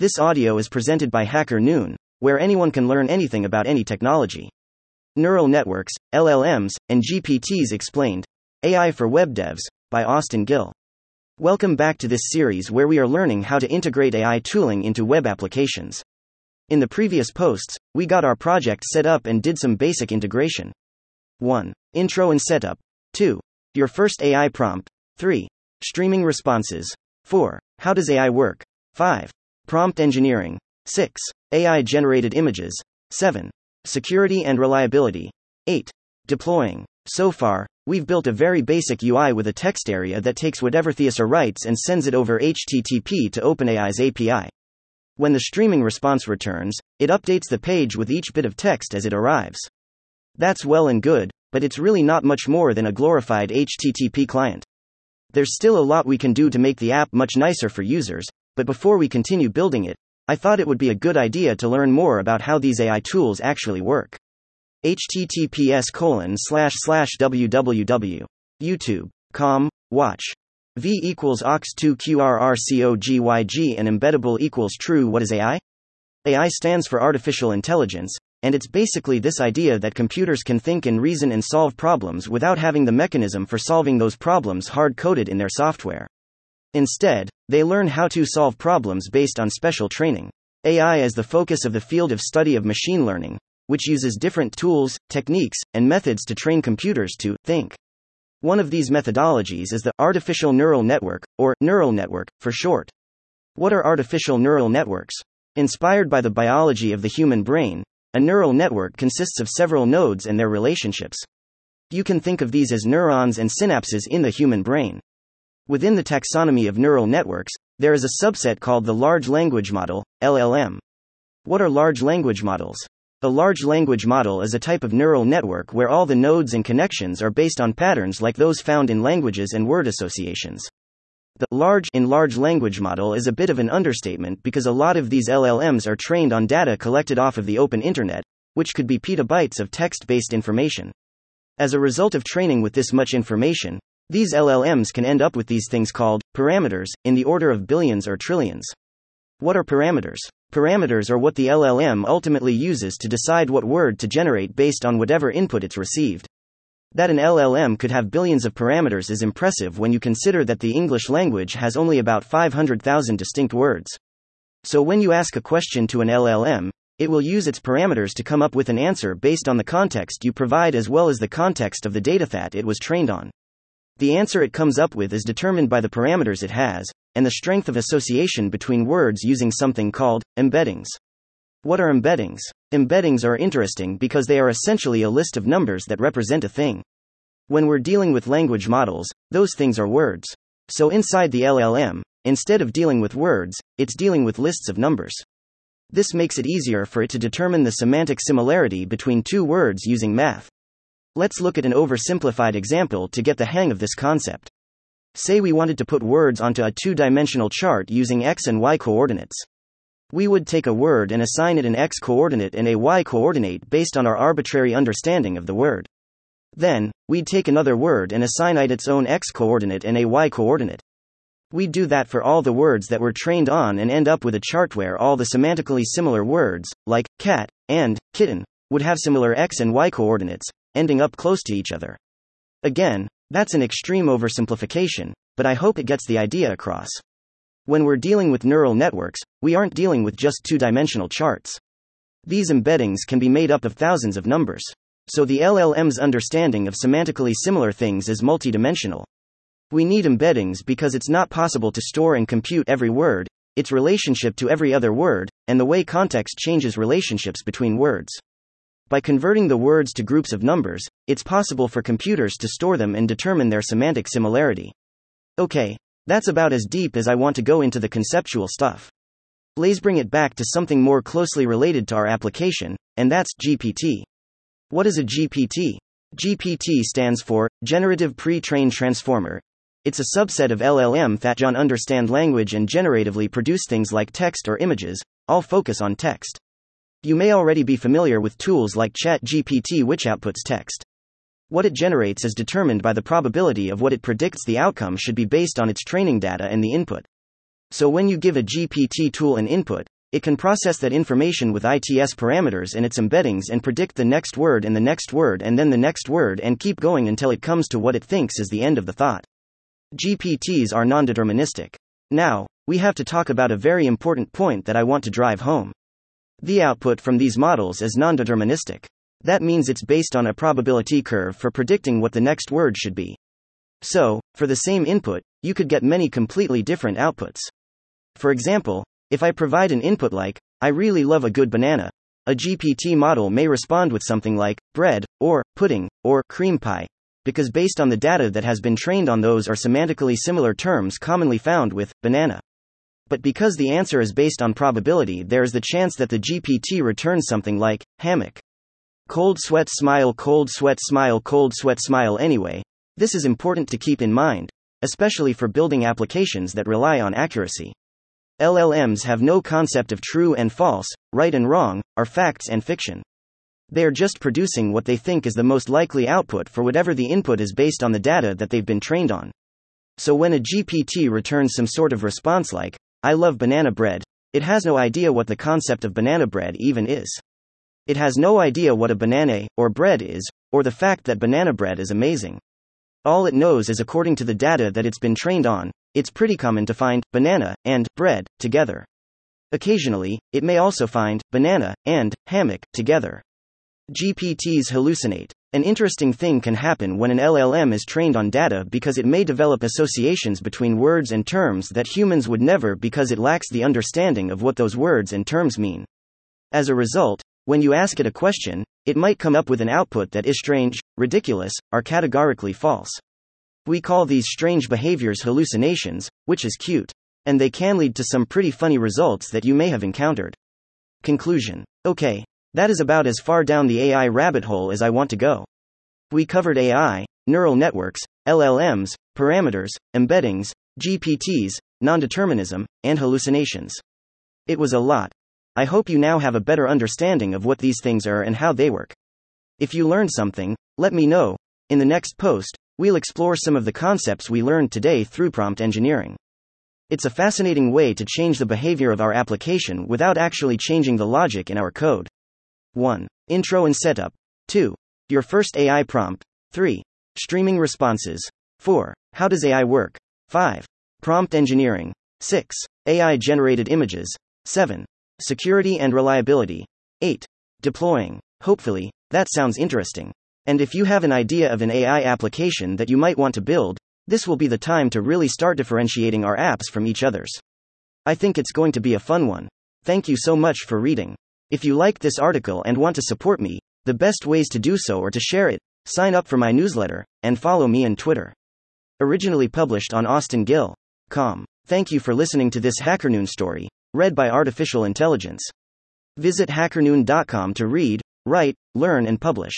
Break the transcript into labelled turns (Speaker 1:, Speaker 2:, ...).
Speaker 1: This audio is presented by Hacker Noon, where anyone can learn anything about any technology. Neural Networks, LLMs, and GPTs Explained AI for Web Devs by Austin Gil. Welcome back to this series where we are learning how to integrate AI tooling into web applications. In the previous posts, we got our project set up and did some basic integration. 1. Intro and setup. 2. Your first AI prompt. 3. Streaming responses. 4. How does AI work? 5. Prompt engineering. 6. AI generated images. 7. Security and reliability. 8. Deploying. So far, we've built a very basic UI with a text area that takes whatever Theaser writes and sends it over HTTP to OpenAI's API. When the streaming response returns, it updates the page with each bit of text as it arrives. That's well and good, but it's really not much more than a glorified HTTP client. There's still a lot we can do to make the app much nicer for users, but before we continue building it, I thought it would be a good idea to learn more about how these AI tools actually work. https colon slash slash www. YouTube.com, watch. V equals ox2 QRRCOGYG and embeddable equals true. What is AI? AI stands for artificial intelligence, and it's basically this idea that computers can think and reason and solve problems without having the mechanism for solving those problems hard coded in their software. Instead, they learn how to solve problems based on special training. AI is the focus of the field of study of machine learning, which uses different tools, techniques, and methods to train computers to think. One of these methodologies is the artificial neural network, or neural network, for short. What are artificial neural networks? Inspired by the biology of the human brain, a neural network consists of several nodes and their relationships. You can think of these as neurons and synapses in the human brain. Within the taxonomy of neural networks, there is a subset called the Large Language Model, LLM. What are large language models? A large language model is a type of neural network where all the nodes and connections are based on patterns like those found in languages and word associations. The large in large language model is a bit of an understatement because a lot of these LLMs are trained on data collected off of the open internet, which could be petabytes of text based information. As a result of training with this much information, these LLMs can end up with these things called parameters, in the order of billions or trillions. What are parameters? Parameters are what the LLM ultimately uses to decide what word to generate based on whatever input it's received. That an LLM could have billions of parameters is impressive when you consider that the English language has only about 500,000 distinct words. So when you ask a question to an LLM, it will use its parameters to come up with an answer based on the context you provide as well as the context of the data that it was trained on. The answer it comes up with is determined by the parameters it has, and the strength of association between words using something called embeddings. What are embeddings? Embeddings are interesting because they are essentially a list of numbers that represent a thing. When we're dealing with language models, those things are words. So inside the LLM, instead of dealing with words, it's dealing with lists of numbers. This makes it easier for it to determine the semantic similarity between two words using math. Let's look at an oversimplified example to get the hang of this concept. Say we wanted to put words onto a two dimensional chart using x and y coordinates. We would take a word and assign it an x coordinate and a y coordinate based on our arbitrary understanding of the word. Then, we'd take another word and assign it its own x coordinate and a y coordinate. We'd do that for all the words that we're trained on and end up with a chart where all the semantically similar words, like cat and kitten, would have similar x and y coordinates, ending up close to each other. Again, that's an extreme oversimplification, but I hope it gets the idea across. When we're dealing with neural networks, we aren't dealing with just two dimensional charts. These embeddings can be made up of thousands of numbers. So the LLM's understanding of semantically similar things is multidimensional. We need embeddings because it's not possible to store and compute every word, its relationship to every other word, and the way context changes relationships between words. By converting the words to groups of numbers, it's possible for computers to store them and determine their semantic similarity. Okay, that's about as deep as I want to go into the conceptual stuff. Let's bring it back to something more closely related to our application, and that's GPT. What is a GPT? GPT stands for Generative Pre trained Transformer. It's a subset of LLM that can understand language and generatively produce things like text or images, all focus on text. You may already be familiar with tools like ChatGPT, which outputs text. What it generates is determined by the probability of what it predicts the outcome should be based on its training data and the input. So when you give a GPT tool an input, it can process that information with ITS parameters and its embeddings and predict the next word and the next word and then the next word and keep going until it comes to what it thinks is the end of the thought. GPTs are non deterministic. Now, we have to talk about a very important point that I want to drive home. The output from these models is non deterministic. That means it's based on a probability curve for predicting what the next word should be. So, for the same input, you could get many completely different outputs. For example, if I provide an input like, I really love a good banana, a GPT model may respond with something like, bread, or pudding, or cream pie, because based on the data that has been trained on those are semantically similar terms commonly found with banana. But because the answer is based on probability, there is the chance that the GPT returns something like hammock. Cold sweat smile, cold sweat smile, cold sweat smile anyway. This is important to keep in mind, especially for building applications that rely on accuracy. LLMs have no concept of true and false, right and wrong, are facts and fiction. They are just producing what they think is the most likely output for whatever the input is based on the data that they've been trained on. So when a GPT returns some sort of response like, I love banana bread, it has no idea what the concept of banana bread even is. It has no idea what a banana, or bread is, or the fact that banana bread is amazing. All it knows is according to the data that it's been trained on, it's pretty common to find banana and bread together. Occasionally, it may also find banana and hammock together. GPTs hallucinate. An interesting thing can happen when an LLM is trained on data because it may develop associations between words and terms that humans would never because it lacks the understanding of what those words and terms mean. As a result, when you ask it a question, it might come up with an output that is strange, ridiculous, or categorically false. We call these strange behaviors hallucinations, which is cute. And they can lead to some pretty funny results that you may have encountered. Conclusion. Okay. That is about as far down the AI rabbit hole as I want to go. We covered AI, neural networks, LLMs, parameters, embeddings, GPTs, non-determinism, and hallucinations. It was a lot. I hope you now have a better understanding of what these things are and how they work. If you learned something, let me know. In the next post, we'll explore some of the concepts we learned today through prompt engineering. It's a fascinating way to change the behavior of our application without actually changing the logic in our code. 1. Intro and setup. 2. Your first AI prompt. 3. Streaming responses. 4. How does AI work? 5. Prompt engineering. 6. AI generated images. 7. Security and reliability. 8. Deploying. Hopefully, that sounds interesting. And if you have an idea of an AI application that you might want to build, this will be the time to really start differentiating our apps from each other's. I think it's going to be a fun one. Thank you so much for reading. If you like this article and want to support me, the best ways to do so are to share it, sign up for my newsletter, and follow me on Twitter. Originally published on AustinGil.com. Thank you for listening to this HackerNoon story, read by Artificial Intelligence. Visit hackerNoon.com to read, write, learn, and publish.